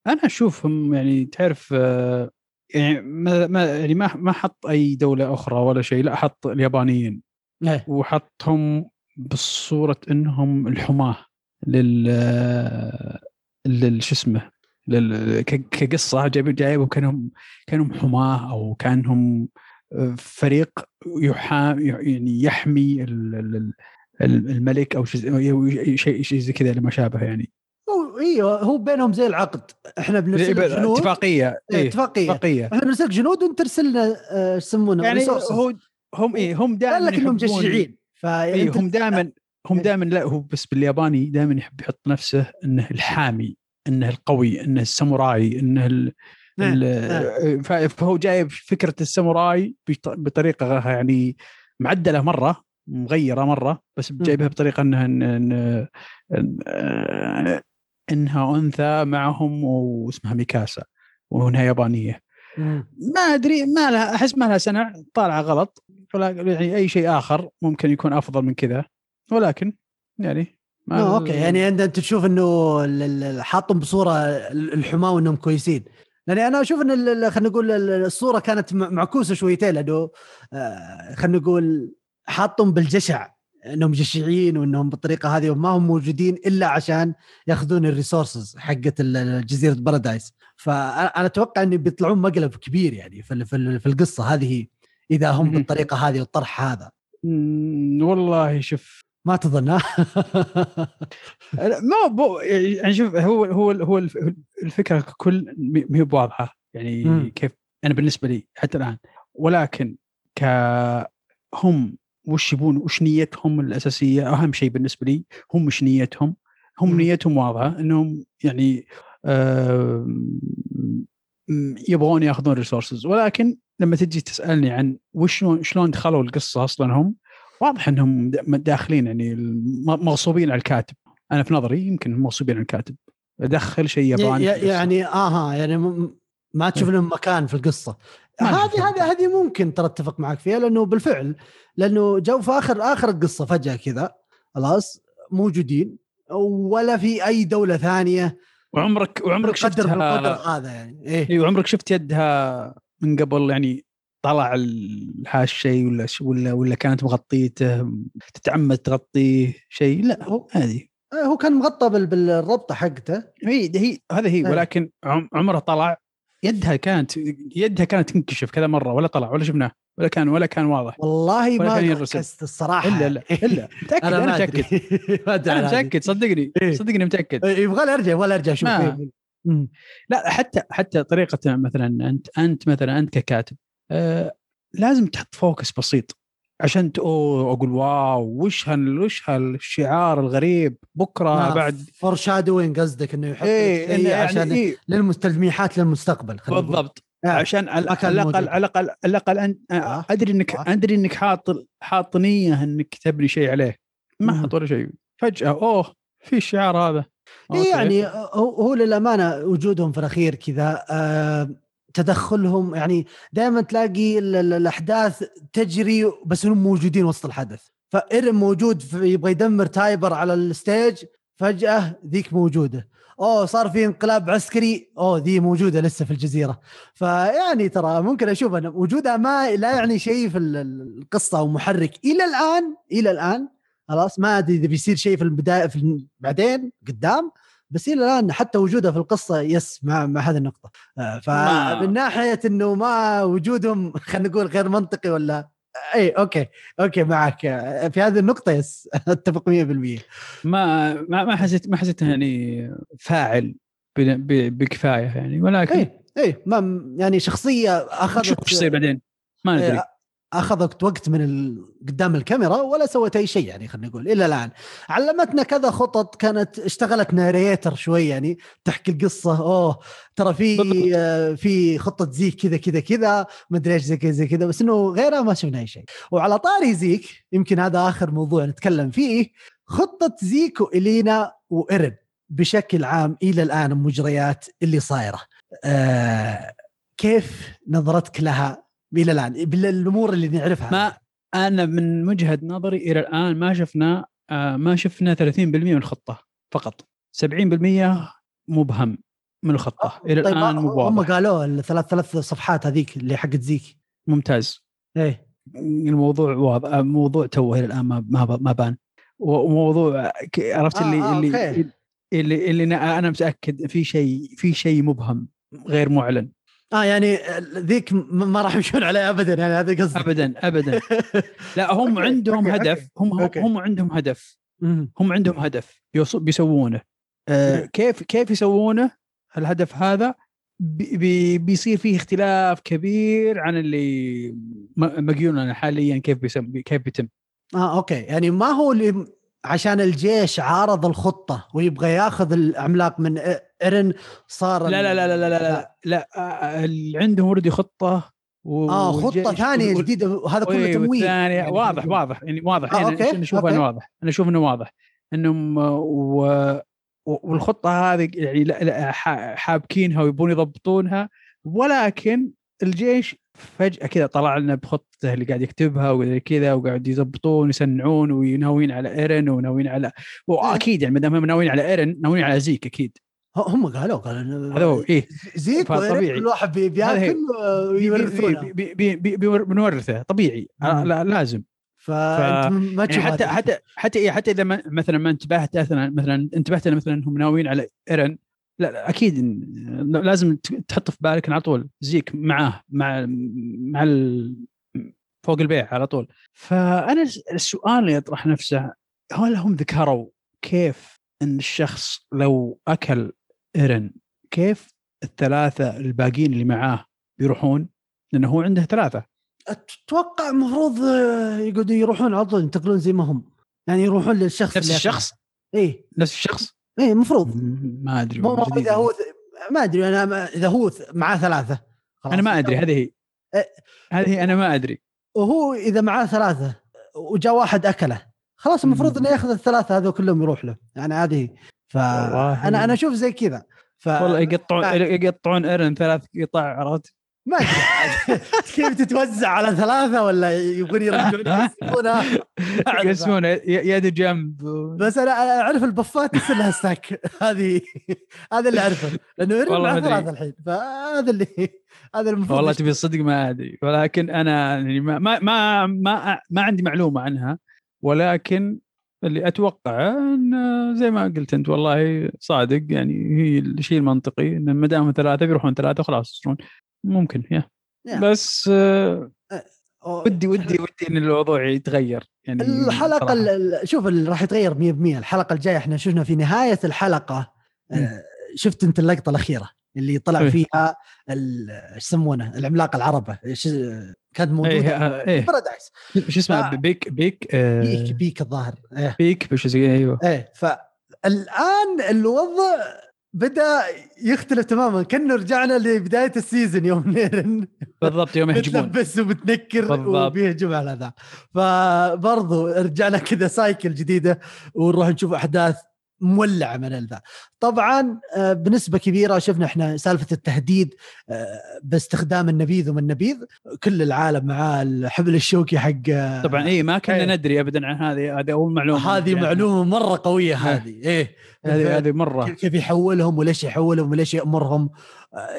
أنا أشوفهم يعني تعرف آه يعني ما ما يعني ما ما حط أي دولة أخرى ولا شيء لا حط اليابانيين إيه. وحطهم بصوره إنهم الحماة لل لل شو اسمه لل ك- كقصة جايب جايبهم كانهم كأنهم حماة أو كأنهم فريق يحا يعني يحمي ال- ال- ال- الملك أو شيء شيء شيء زي كذا لما شابه يعني هو أيوه هو بينهم زي العقد. إحنا بنرسل لك جنود. اتفاقية إيه، إيه اتفاقية. اتفاقية. إحنا بنرسل جنود وانت ترسل لنا آه، إيش يسمونه يعني. هو هم إيه هم قال دائما لك إنهم يحبون- جشعين. إيه هم دائما هم إيه. دائما لا هو بس بالياباني دائما يحب يحط نفسه إنه الحامي إنه القوي إنه الساموراي إنه ال نعم، ال- فهو جايب فكره الساموراي بط- بطريقة يعني معدلة مرة مغيرة مرة بس جايبها بطريقة إنها إن إن إن- إنها أنثى معهم واسمها ميكاسا وانها يابانية. مم. ما أدري ما لها أحس ما لها سنع طالعة غلط ولا يعني أي شيء آخر ممكن يكون أفضل من كذا ولكن يعني ما آه، okay يعني أنت تشوف إنه ال- ال- حاطهم بصورة ال- الحماة وإنهم كويسين. لأني أنا أشوف إن ال- ال- خلينا نقول ال- الصورة كانت معكوسة شويتين لأنه آه، خلينا نقول حاطهم بالجشع. إنهم جشعين وإنهم بالطريقة هذه وما هم موجودين إلا عشان يأخذون ال resources حقت جزيرة بارادايس. فأنا أتوقع ان بيطلعون مقلب كبير يعني في في في القصة هذه إذا هم. بالطريقة هذه والطرح هذا. والله شوف. ما تظن؟ ما بو يعني شوف هو هو هو الف- الفكرة ككل ما هي بواضحه يعني مم. كيف أنا بالنسبة لي حتى الآن. ولكن ك هم وش يبون وش نيتهم الأساسية؟ أهم شيء بالنسبة لي هم وش نيتهم. هم. نيتهم واضحة إنهم يعني م- يبغون يأخذون resources ولكن لما تجي تسألني عن وش شلون- دخلوا القصة أصلا هم؟ واضح إنهم داخلين يعني مغصوبين على الكاتب. أنا في نظري يمكن مغصوبين على الكاتب. دخل شيء ياباني. يعني آها يعني ما تشوف لهم مكان في القصة. هذه هذه. هذه ممكن ترى اتفق معك فيها لأنه بالفعل لأنه جو في اخر آخر القصة فجأة كذا خلاص موجودين ولا في أي دولة ثانية. وعمرك وعمرك بالقدر بالقدر شفتها هذا يعني. إيه. اي وعمرك شفت يدها من قبل يعني طلع ال- هالشيء ولا ولا ولا كانت مغطيته تتعمد تغطيه شيء؟ لا هو هذه. آه، هو كان مغطى بال- بالربطة حقته. هي هي هذا هي أي. ولكن عم- عمره طلع يدها كانت يدها كانت تنكشف كذا مرة ولا طلع ولا شفناه ولا كان ولا كان واضح. والله ما. ركزت الصراحة. الا لا إلا. متأكد أنا متأكد. أنا. متأكد صدقني إيه. صدقني متأكد. إيه، يبغى لي ارجع ولا ارجع أشوف. لا حتى حتى طريقة مثلا انت أنت مثلا أنت ككاتب آه لازم تحط focus بسيط. عشان أوه أقول wow وش هال وش هالشعار الغريب بكرة بعد foreshadowing قصدك إنه يحط شيء إنه يعني عشان إيه للمستلمحات للمستقبل. بالضبط آه. عشان على. الأقل على الأقل على الأقل آه. أدري إنك آه. أدري إنك حاط حاط نية إنك تبني شيء عليه ما. حط ولا شيء فجأة أوه في الشعار هذا إيه okay. يعني هو هو للأمانة وجودهم في الأخير كذا آه تدخلهم يعني دائما تلاقي ال- ال- الأحداث تجري بس انهم موجودين وسط الحدث. فايرن موجود يبغى يدمر تايبر على ال stage فجأة ذيك موجودة. أوه صار في انقلاب عسكري أوه ذي موجودة لسه في الجزيرة. فيعني ترى ممكن أشوف أن وجودها ما لا يعني شيء في ال- ال- القصة أو محرك. إلى الآن إلى الآن خلاص ما أدري إذا بيصير شيء في البداية في بعدين قدام. بس إلى الآن حتى وجودها في القصة yes مع مع هذه النقطة. آه، فمن ناحية إنه ما وجودهم خلينا نقول غير منطقي ولا؟ اي okay okay معك. في هذه النقطة yes أتفق 100% ما ما ما حسيت ما حسيت يعني فاعل بكفاية يعني ولكن اي اي ما يعني شخصية شوف أخذت إيش يصير بعدين؟ ما ندري. إيه، اخذت وقت من ال... قدام الكاميرا ولا سوت أي شيء يعني خلينا نقول إلى الآن. علمتنا كذا خطط كانت اشتغلت narrator شوي يعني تحكي القصة أوه ترى في. آه في خطة زيك كذا كذا كذا ما أدري إيش زي كذا زي كذا بس إنه غيرها ما شفنا أي شيء. وعلى طاري زيك يمكن هذا آخر موضوع نتكلم فيه خطة زيك ويلينا وإيرن بشكل عام إلى الآن المجريات اللي صايرة. آه كيف نظرتك لها إلى الآن بالامور اللي نعرفها. ما أنا من وجهة نظري إلى الآن ما شفنا آه، ما شفنا 30% من الخطة فقط. 70% مبهم من الخطة. إلى طيب الآن مو هم واضح قالوا الثلاث ثلاث صفحات هذيك اللي حقت زيك. ممتاز. إيه. الموضوع واضح الموضوع تو إلى الآن ما ما بان. وموضوع عرفت آه، اللي آه، اللي okay. اللي اللي أنا متأكد في شيء في شيء مبهم غير معلن. آه يعني ذيك م- ما راح يمشون عليها ابدا يعني هذا قصدي. ابدا ابدا. لا هم عندهم هدف هم okay. هم عندهم هدف. هم عندهم هدف بيسوونه. آه. كيف كيف يسوونه الهدف هذا؟ بي بي بيصير فيه اختلاف كبير عن اللي مقيون حاليا كيف بيسم كيف بيتم. آه okay. يعني ما هو اللي عشان الجيش عارض الخطة ويبغى ياخذ العملاق من ايرن صار لا لا لا لا لا لا لا, لا آه، اللي عندهم already خطة و- آه خطة ثانية وال- جديدة هذا كله إيه، تمويل. يعني واضح واضح يعني واضح. آه، يعني okay، أنا أشوف okay. إنه واضح. أنا أشوف إنه واضح. إنهم آه، و... و- والخطة هذه يعني لا لا حابكينها ويبون يضبطونها ولكن الجيش فجأة كذا طلع لنا بخطته اللي قاعد يكتبها وزي كذا وقاعد يضبطون ويصنعون وناويين على إيرن وناويين على واكيد يعني ما دام هم ناويين على إيرن ناويين على زيك أكيد هم قالوا قالوا هذا هو إيه زيك. وإيرن كل واحد. بياكل بي- بي- ويورثونه بنورثه طبيعي. لا لازم فانت ما يعني حتى. حتى حتى إيه حتى إذا مثلا ما انتبهت مثلا مثلا انتبهت مثلا انهم ناويين على إيرن لا, لا أكيد لازم تحط في بالك على طول زيك معاه مع مع ال- فوق البيع على طول. فأنا الس- السؤال اللي يطرح نفسه هل هم ذكروا كيف إن الشخص لو أكل ايرن كيف الثلاثة الباقيين اللي معاه بيروحون لأنه هو عنده ثلاثة. أتوقع المفروض آه، يقعدوا يروحون على طول ينتقلون زي ما هم. يعني يروحون للشخص نفس الشخص؟ اي نفس الشخص؟ اي المفروض ما أدري مو. إذا هو ما أدري أنا ما- إذا هو معاه ثلاثة خلاص. أنا ما أدري هذه هي إيه. هذه أنا ما أدري وهو إذا معاه ثلاثة وجاء واحد أكله خلاص المفروض. إنه يأخذ الثلاثة هذول كلهم يروح له يعني هذه. فانا أنا أشوف زي كذا ف والله يقطعون يقطعون إيرن ثلاث قطع عرفت ما أدري. كيف تتوزع على ثلاثة ولا يبغون يرجعون يقسمونها أعرف. يقسمونه ي- يد جنب. بس أنا أنا أعرف البفات يصير لها ستاك هذه هذا اللي أعرفه. لأنه يرمي والله مع ما أدري. ثلاثة الحين. فهذا اللي هذا المفروض والله تبي الصدق ما أدري. ولكن أنا يعني ما ما ما ما, ما عندي معلومة عنها. ولكن اللي أتوقع إن زي ما قلت أنت والله صادق يعني هي الشيء المنطقي إن ما دام ثلاثة بيروحون ثلاثة خلاص يصيرون. ممكن يا. يا. بس آه، ودي ودي ودي إن الموضوع يتغير يعني الحلقة. ال- شوف اللي راح يتغير 100% الحلقة الجاية إحنا شفنا في نهاية الحلقة آه، شفت أنت اللقطة الأخيرة اللي طلع إيه. فيها إيش يسمونه؟ العملاق العربه كانت موجودة إيه إيه. بارادايس شو اسمه؟ آه. بيك بيك آه بيك بيك الظاهر. إيه. بيك زي أيوه. إيه فالان الوضع بدأ يختلف تماما. كانه رجعنا لبداية ال season يوم إيرن. بالضبط يوم يهجمون. متلبس ومتنكر بالضبط. وبيهجم على ذا فبرضو رجعنا كذا cycle جديدة ونروح نشوف أحداث مولعة من ذا طبعا آه، بنسبة كبيرة شفنا إحنا سالفة التهديد آه، باستخدام النبيذ وما النبيذ. كل العالم معاه الحبل الشوكي حق آه، طبعا اي ما كنا إيه. ندري ابدا عن هذه هذه أول معلومة. هذه يعني. معلومة مرة قوية هذه إيه. هذه هذه مرة. كيف يحولهم وليش يحولهم وليش يأمرهم.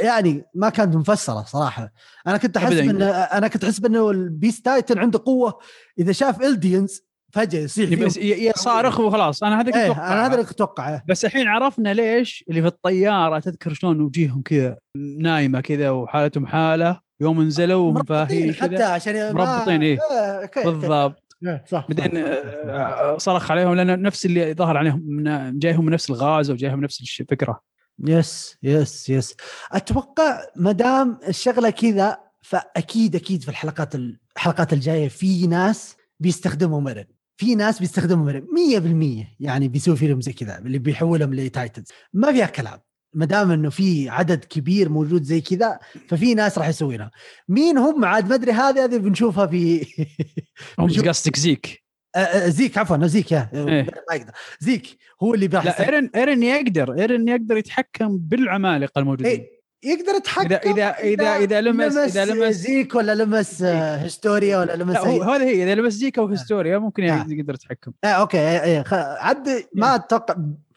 يعني ما كانت مفسرة صراحة. أنا كنت احسب أبداً. ان أنا كنت احسب انه ال Beast Titan عنده قوة. إذا شاف ال Eldians فجأة يصيح فيهم بس ي- ي- صارخ وخلاص أنا هذا كنت إيه. أنا هذا اللي كنت أتوقعه بس الحين عرفنا ليش اللي في الطيارة تذكر شلون وجيههم كذا نايمة كذا وحالتهم حالة يوم نزلوا وهم فاهين حتى عشان مربطين، إيه. okay، okay. بالضبط إيه، صح بعدين. آه، صرخ عليهم لأن نفس اللي ظهر عليهم من جايهم من نفس الغاز وجايهم نفس الفكرة yes yes yes أتوقع ما دام الشغلة كذا فأكيد أكيد في الحلقات الحلقات الجاية في ناس بيستخدموا مرن في ناس بيستخدموا مرن 100% يعني بيسوي فيهم زي كذا اللي بيحولهم ل Titans ما فيها كلام. ما دام إنه في عدد كبير موجود زي كذا ففي ناس راح يسوينها مين هم؟ عاد ما أدري هذه هذه بنشوفها في هم قصدك زيك. آه، آه، زيك عفوا زيك يا إيه. ما يقدر. زيك هو اللي راح لا. إيرن إيرن يقدر إيرن يقدر يتحكم بالعمالقة الموجودين. إيه، يقدر يتحكم إذا- إذا- إذا- إذا لمس- إذا لمس- زيك ولا لمس آه، هستوريا ولا لمس لا هو هذا هي إذا لبس زيكا وهستوريا ممكن آه. يقدر يتحكم. آه okay آه، آه، خ- عد ما أتوقع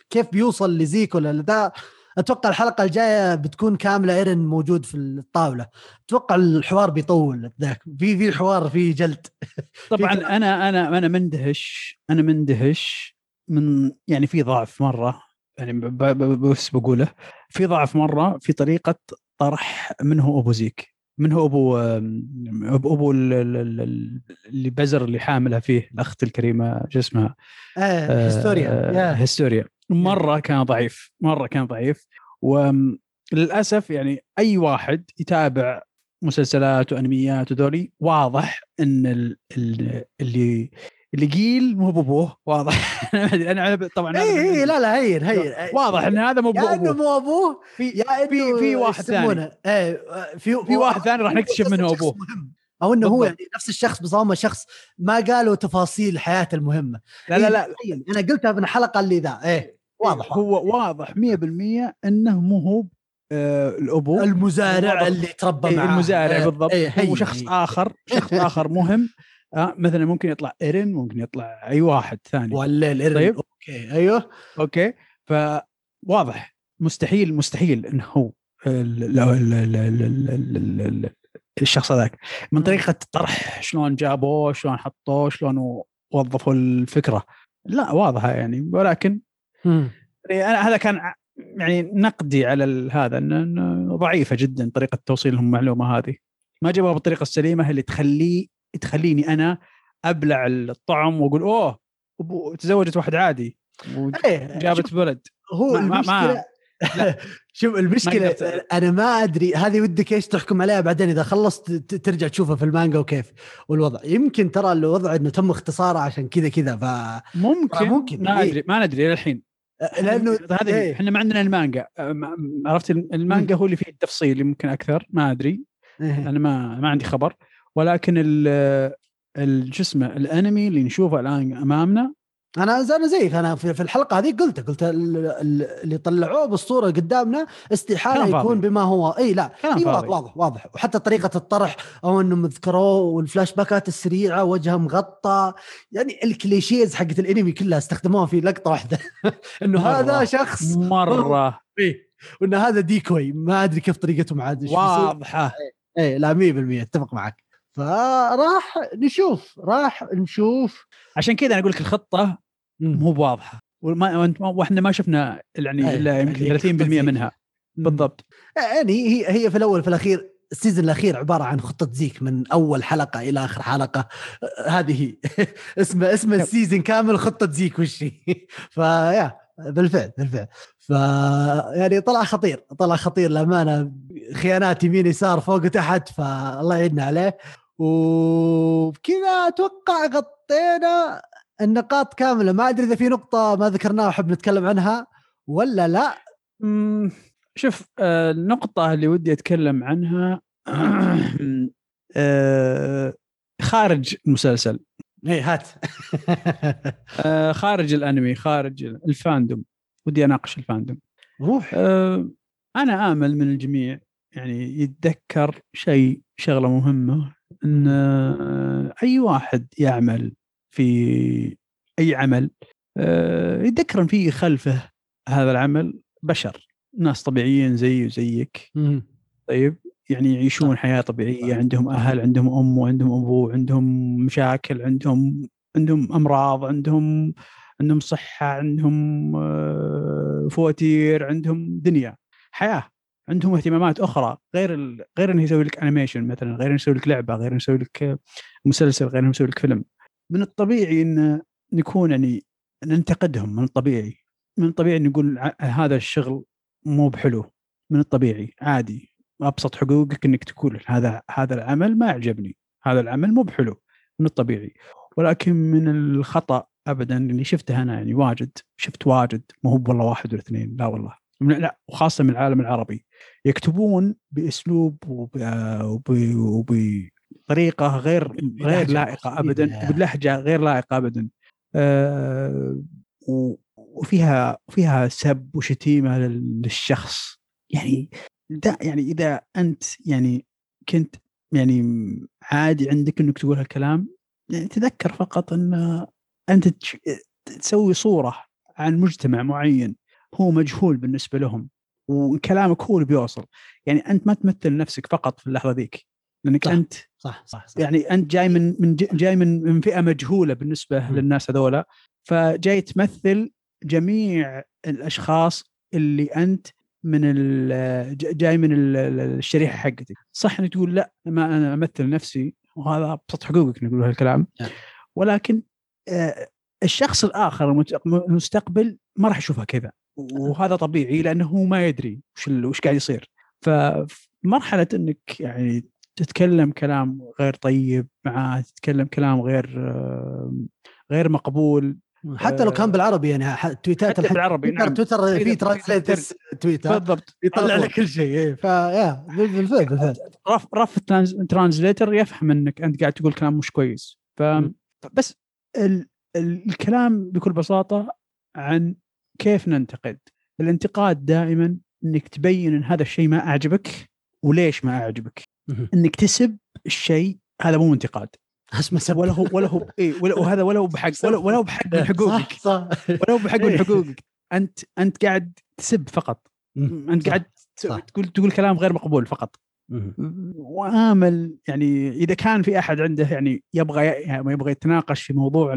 كيف بيوصل لزيك ولا لذا أتوقع الحلقة الجاية بتكون كاملة إيرن موجود في الطاولة. أتوقع الحوار بيطول ذاك. في في حوار في جلد. طبعا. أنا أنا أنا مندهش. أنا مندهش من يعني في ضعف مرة. يعني بس بقوله. في ضعف مرة في طريقة طرح من هو أبو زيك. من هو ابو أبو ال- اللي بزر اللي حاملها فيه الأخت الكريمة شو اسمها؟ آه هستوريا آه، يا. هستوريا مرة كان ضعيف. مرة كان ضعيف. وللاسف يعني أي واحد يتابع مسلسلات وأنميات وذولي واضح إن ال- ال- اللي اللي قيل مو بابوه واضح. أنا أنا طبعا اي اي لا لا هين هين واضح ان هذا مو يا إنه بابوه مو أبوه في يا إنه في في واحد ثاني. إيه في في واحد ثاني راح نكتشف منه أبوه. أو إنه هو. يعني نفس الشخص بس هم شخص ما قالوا تفاصيل حياته المهمة. لا لا لا. إيه، أنا قلتها في الحلقة اللي ذا. إيه واضح هو واضح 100% إنه مو هو آه، الأبو. المزارع. اللي تربى إيه، معاه. المزارع إيه، بالضبط. إيه، هو شخص. آخر شخص آخر مهم. آه مثلا ممكن يطلع ايرن ممكن يطلع أي واحد ثاني. ولا الايرن طيب؟ okay أيوه. okay. فواضح. مستحيل مستحيل إنه هو الشخص هذاك. من طريقة الطرح شلون جابوه شلون حطوه شلون وظفوا الفكرة. لا واضحة يعني. ولكن يعني أنا هذا كان يعني نقدي على هذا انه ضعيفة جدا طريقة توصيلهم المعلومة هذه. ما جابوها بالطريقة السليمة اللي تخليه تخليني أنا أبلع الطعم وأقول أوه تزوجت واحد عادي. إيه، وجابت ولد هو ما- ما- المشكلة لا. شوف المشكلة قدرت- أنا ما أدري هذه ودك إيش تحكم عليها بعدين إذا خلصت ترجع تشوفها في المانجا وكيف والوضع. يمكن ترى الوضع إنه تم اختصاره عشان كذا كذا ف ممكن. ممكن، ما إيه. أدري ما ندري إلى الحين لأنه هذه إيه. إحنا ما عندنا المانجا. عرفت؟ المانجا هو اللي فيه التفصيل يمكن أكثر ما أدري. إيه. أنا ما ما عندي خبر. ولكن ال شو اسمه الانمي اللي نشوفه الآن أمامنا أنا أنا زيك أنا في الحلقة هذه قلت قلت ال- ال- اللي طلعوه بالصورة قدامنا استحالة يكون. بما هو إي لا فاضي. واضح واضح واضح وحتى طريقة الطرح أو إنهم ذكروه والفلاش باكات السريعة وجهه مغطى يعني ال clichés حقت الانمي كلها استخدموها في لقطة واحدة إنه. هذا شخص مرة إيه وان هذا decoy ما أدري كيف طريقتهم عاد. واضحة إيه لا 100% أتفق معك فراح نشوف راح نشوف. عشان كذا أنا أقول لك الخطة مو بواضحة. وما وإحنا ما شفنا يعني أي، إلا يمكن يعني 30% منها. بالضبط. يعني هي هي في الأول في الأخير ال season الأخير عبارة عن خطة زيك من أول حلقة إلى آخر حلقة. آه، هذه هي. اسم اسم ال season كامل خطة زيك وش ف yeah بالفعل بالفعل. ف يعني طلع خطير طلع خطير للأمانة. خيانات يمين يسار فوق وتحت فالله يعيننا عليه. وبكذا أتوقع غطينا النقاط كاملة. ما أدري إذا في نقطة ما ذكرناها وحب نتكلم عنها ولا لا. شوف آه، النقطة اللي ودي أتكلم عنها آه، خارج المسلسل إيه هات. آه، خارج الأنمي خارج الفاندوم. ودي أناقش الفاندوم. روح. أنا آمل من الجميع يعني يتذكر شيء شغلة مهمة. أن آه، أي واحد يعمل في أي عمل آه، يتذكر أن في خلفه هذا العمل بشر ناس طبيعيين زي وزيك. طيب يعني يعيشون حياة طبيعية عندهم أهل عندهم أم وعندهم أبو عندهم مشاكل عندهم عندهم أمراض عندهم عندهم صحة عندهم آه، فواتير عندهم دنيا حياة. عندهم اهتمامات أخرى غير ال... غير إنه يسوي لك animation مثلا غير إنه يسوي لك لعبة غير إنه يسوي لك مسلسل غير إنه يسوي لك فيلم. من الطبيعي إن نكون يعني ننتقدهم من الطبيعي. من الطبيعي نقول هذا الشغل مو بحلو. من الطبيعي عادي. أبسط حقوقك إنك تقول هذا هذا العمل ما عجبني هذا العمل مو بحلو. من الطبيعي. ولكن من الخطأ ابدا اللي شفته أنا يعني واجد. شفت واجد. مو هو والله واحد ولا اثنين لا والله. لا وخاصة من العالم العربي. يكتبون بأسلوب وبطريقة غير غير لائقة ابدا بلهجة غير لائقة ابدا. أه وفيها فيها سب وشتيمة للشخص. يعني دا يعني إذا أنت يعني كنت يعني عادي عندك إنك تقول هالكلام يعني تذكر فقط إن أنت تسوي صورة عن مجتمع معين. هو مجهول بالنسبة لهم وكلامك هو اللي بيوصل يعني أنت ما تمثل نفسك فقط في اللحظة ذيك لأنك صح. أنت صح صح, صح. يعني أنت جاي من من جاي من من فئة مجهولة بالنسبة م. للناس هذولا فجاي تمثل جميع الأشخاص اللي أنت من جاي من الشريحة حقتك صح إنك تقول لا ما أنا أمثل نفسي وهذا ابسط حقوقك نقول هالكلام نعم. ولكن الشخص الآخر المستقبل ما راح يشوفها كذا وهذا طبيعي لأنه هو ما يدري وش وش قاعد يصير. فمرحله إنك يعني تتكلم كلام غير طيب معاه تتكلم كلام غير غير مقبول. حتى لو كان بالعربي يعني تويتات حتى بالعربي نعم. تويتر في translator تويتر. بالضبط يطلع لك كل شيء إيه، ف yeah بالفعل بالفعل. ف ف ال translator يفهم إنك أنت قاعد تقول كلام مش كويس. ف بس ال... الكلام بكل بساطة عن كيف ننتقد؟ الانتقاد دائما إنك تبين إن هذا الشيء ما أعجبك وليش ما أعجبك؟ إنك تسب الشيء هذا مو انتقاد. اسمه سب ولا هو ولا هو إيه ولا وهذا ولا هو بحق ولا, ولا هو بحق من حقوقك صح صح. ولا هو بحق من حقوقك انت أنت قاعد تسب فقط. أنت قاعد تقول تقول كلام غير مقبول فقط. وآمل يعني إذا كان في أحد عنده يعني يبغى يعني يبغى يتناقش في موضوع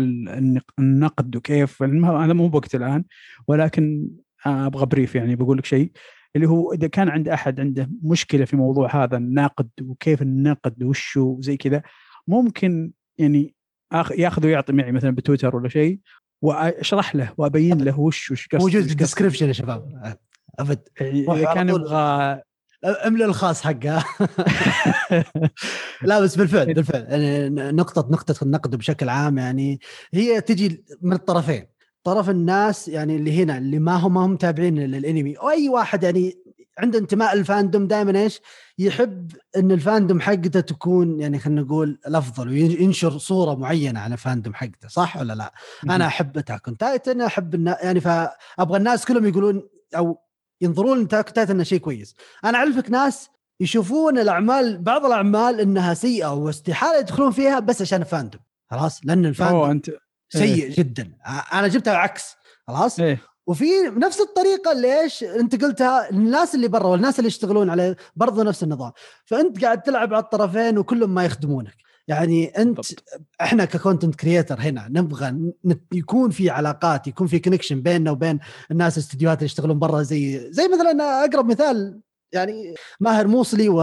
النقد وكيف هذا مو بوقت الآن ولكن أبغى بريف يعني بقول لك شيء اللي هو إذا كان عند أحد عنده مشكلة في موضوع هذا الناقد وكيف النقد وشه زي كذا ممكن يعني ياخذ ويعطي معي مثلا بتويتر ولا شيء وأشرح له وأبين له وش وش موجود في الديسكربشن يا شباب. ابد إذا كان يبغى املى الخاص حقه لا بس بالفعل بالفعل. يعني نقطة نقطة النقد بشكل عام يعني هي تجي من الطرفين. طرف الناس يعني اللي هنا اللي ما هم ما هم متابعين للانمي. وأي واحد يعني عنده انتماء لل fandom دائما إيش؟ يحب إن ال fandom حقته تكون يعني خلينا نقول الأفضل وينشر صورة معينة عن ال fandom حقته صح ولا لا؟ أنا أحب Attack. Titan أحب النا... يعني فأبغى الناس كلهم يقولون أو ينظرون ل Attack Titan إنه شيء كويس. أنا أعرفك ناس يشوفون الاعمال بعض الأعمال إنها سيئة واستحالة يدخلون فيها بس عشان ال fandom خلاص؟ لأن ال fandom انت سيء إيه. جدا. أنا جبتها عكس. خلاص؟ إيه. وفي نفس الطريقة ليش أنت قلتها الناس اللي برا والناس اللي يشتغلون عليه برضو نفس النظام. فأنت قاعد تلعب على الطرفين وكلهم ما يخدمونك. يعني أنت بالضبط. إحنا ك content creator هنا نبغى يكون في علاقات يكون في connection بيننا وبين الناس الاستديوهات اللي يشتغلون برا زي زي مثلا أقرب مثال يعني ماهر موصلي و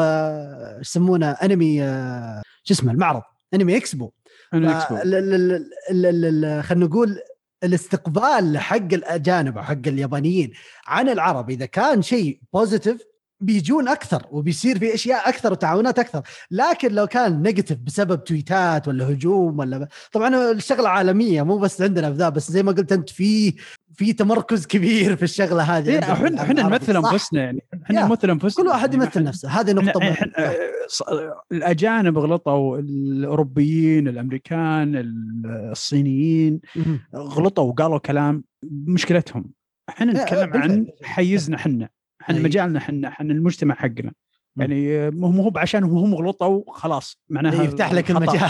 يسمونه أنمي شو اسمه المعرض Anime Expo. خلينا نقول الاستقبال حق الأجانب أو حق اليابانيين عن العرب. إذا كان شيء positive بيجون أكثر وبيصير في أشياء أكثر وتعاونات أكثر. لكن لو كان negative بسبب تويتات ولا هجوم ولا ب... طبعا الشغلة عالمية مو بس عندنا في ذا بس زي ما قلت أنت في في تمركز كبير في الشغلة هذه. إيه إحنا إحنا نمثل أنفسنا يعني. إحنا نمثل أنفسنا. كل واحد يمثل نفسه. هذه نقطة إحنا الأجانب غلطوا الأوروبيين الأمريكان الصينيين غلطوا وقالوا كلام مشكلتهم. إحنا نتكلم عن حيزنا إحنا. عن مجالنا إحنا عن المجتمع حقنا. يعني مو هو عشان هم غلطوا خلاص معناها يفتح لك المجال.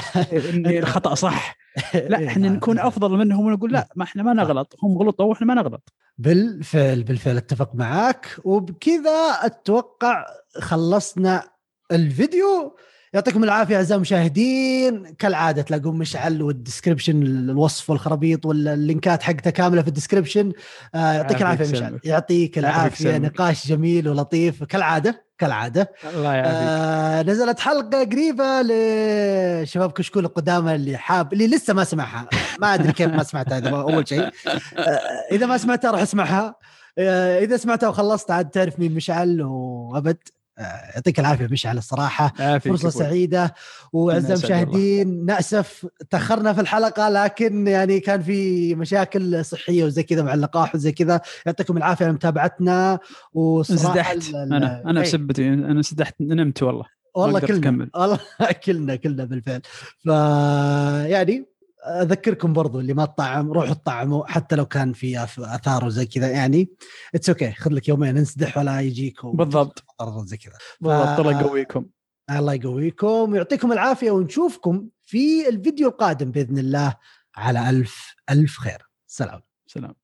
الخطأ صح. لا إحنا نكون أفضل منهم ونقول لا ما إحنا ما نغلط هم غلطوا وإحنا ما نغلط. بالفعل بالفعل أتفق معك وبكذا أتوقع خلصنا الفيديو. يعطيكم العافية أعزائي المشاهدين. كالعادة تلاقون مشعل وال description الوصف والخرابيط واللينكات حقته كاملة في ال description آه يعطيك العافية مشعل. يعطيك العافية. نقاش جميل ولطيف. كالعادة كالعادة. الله يعافيك. آه نزلت حلقة قريبة لشباب كشكول القدامى اللي حاب اللي لسه ما سمعها. ما أدري كيف ما سمعتها هذا أول شيء. آه إذا ما سمعتها روح أسمعها. آه إذا سمعتها وخلصت عاد تعرف مين مشعل وأبد. يعطيك العافية مشعل الصراحة. فرصة سعيدة. وأعزائي المشاهدين نأسف تأخرنا في الحلقة لكن يعني كان في مشاكل صحية وزي كذا مع اللقاح وزي كذا. يعطيكم العافية على متابعتنا. وصراحة انسدحت. أنا أنا بسبتي أنا انسدحت نمت والله. والله كلنا والله كلنا كلنا بالفعل. ف يعني أذكركم برضو اللي ما تطعم روحوا تطعموا حتى لو كان في أثار وزي كذا يعني it's okay okay. خذ لك يومين انسدح ولا يجيك بالضبط. زي كذا. بالضبط الله يقويكم. الله يقويكم ويعطيكم العافية ونشوفكم في الفيديو القادم بإذن الله على ألف ألف خير. سلام. سلام.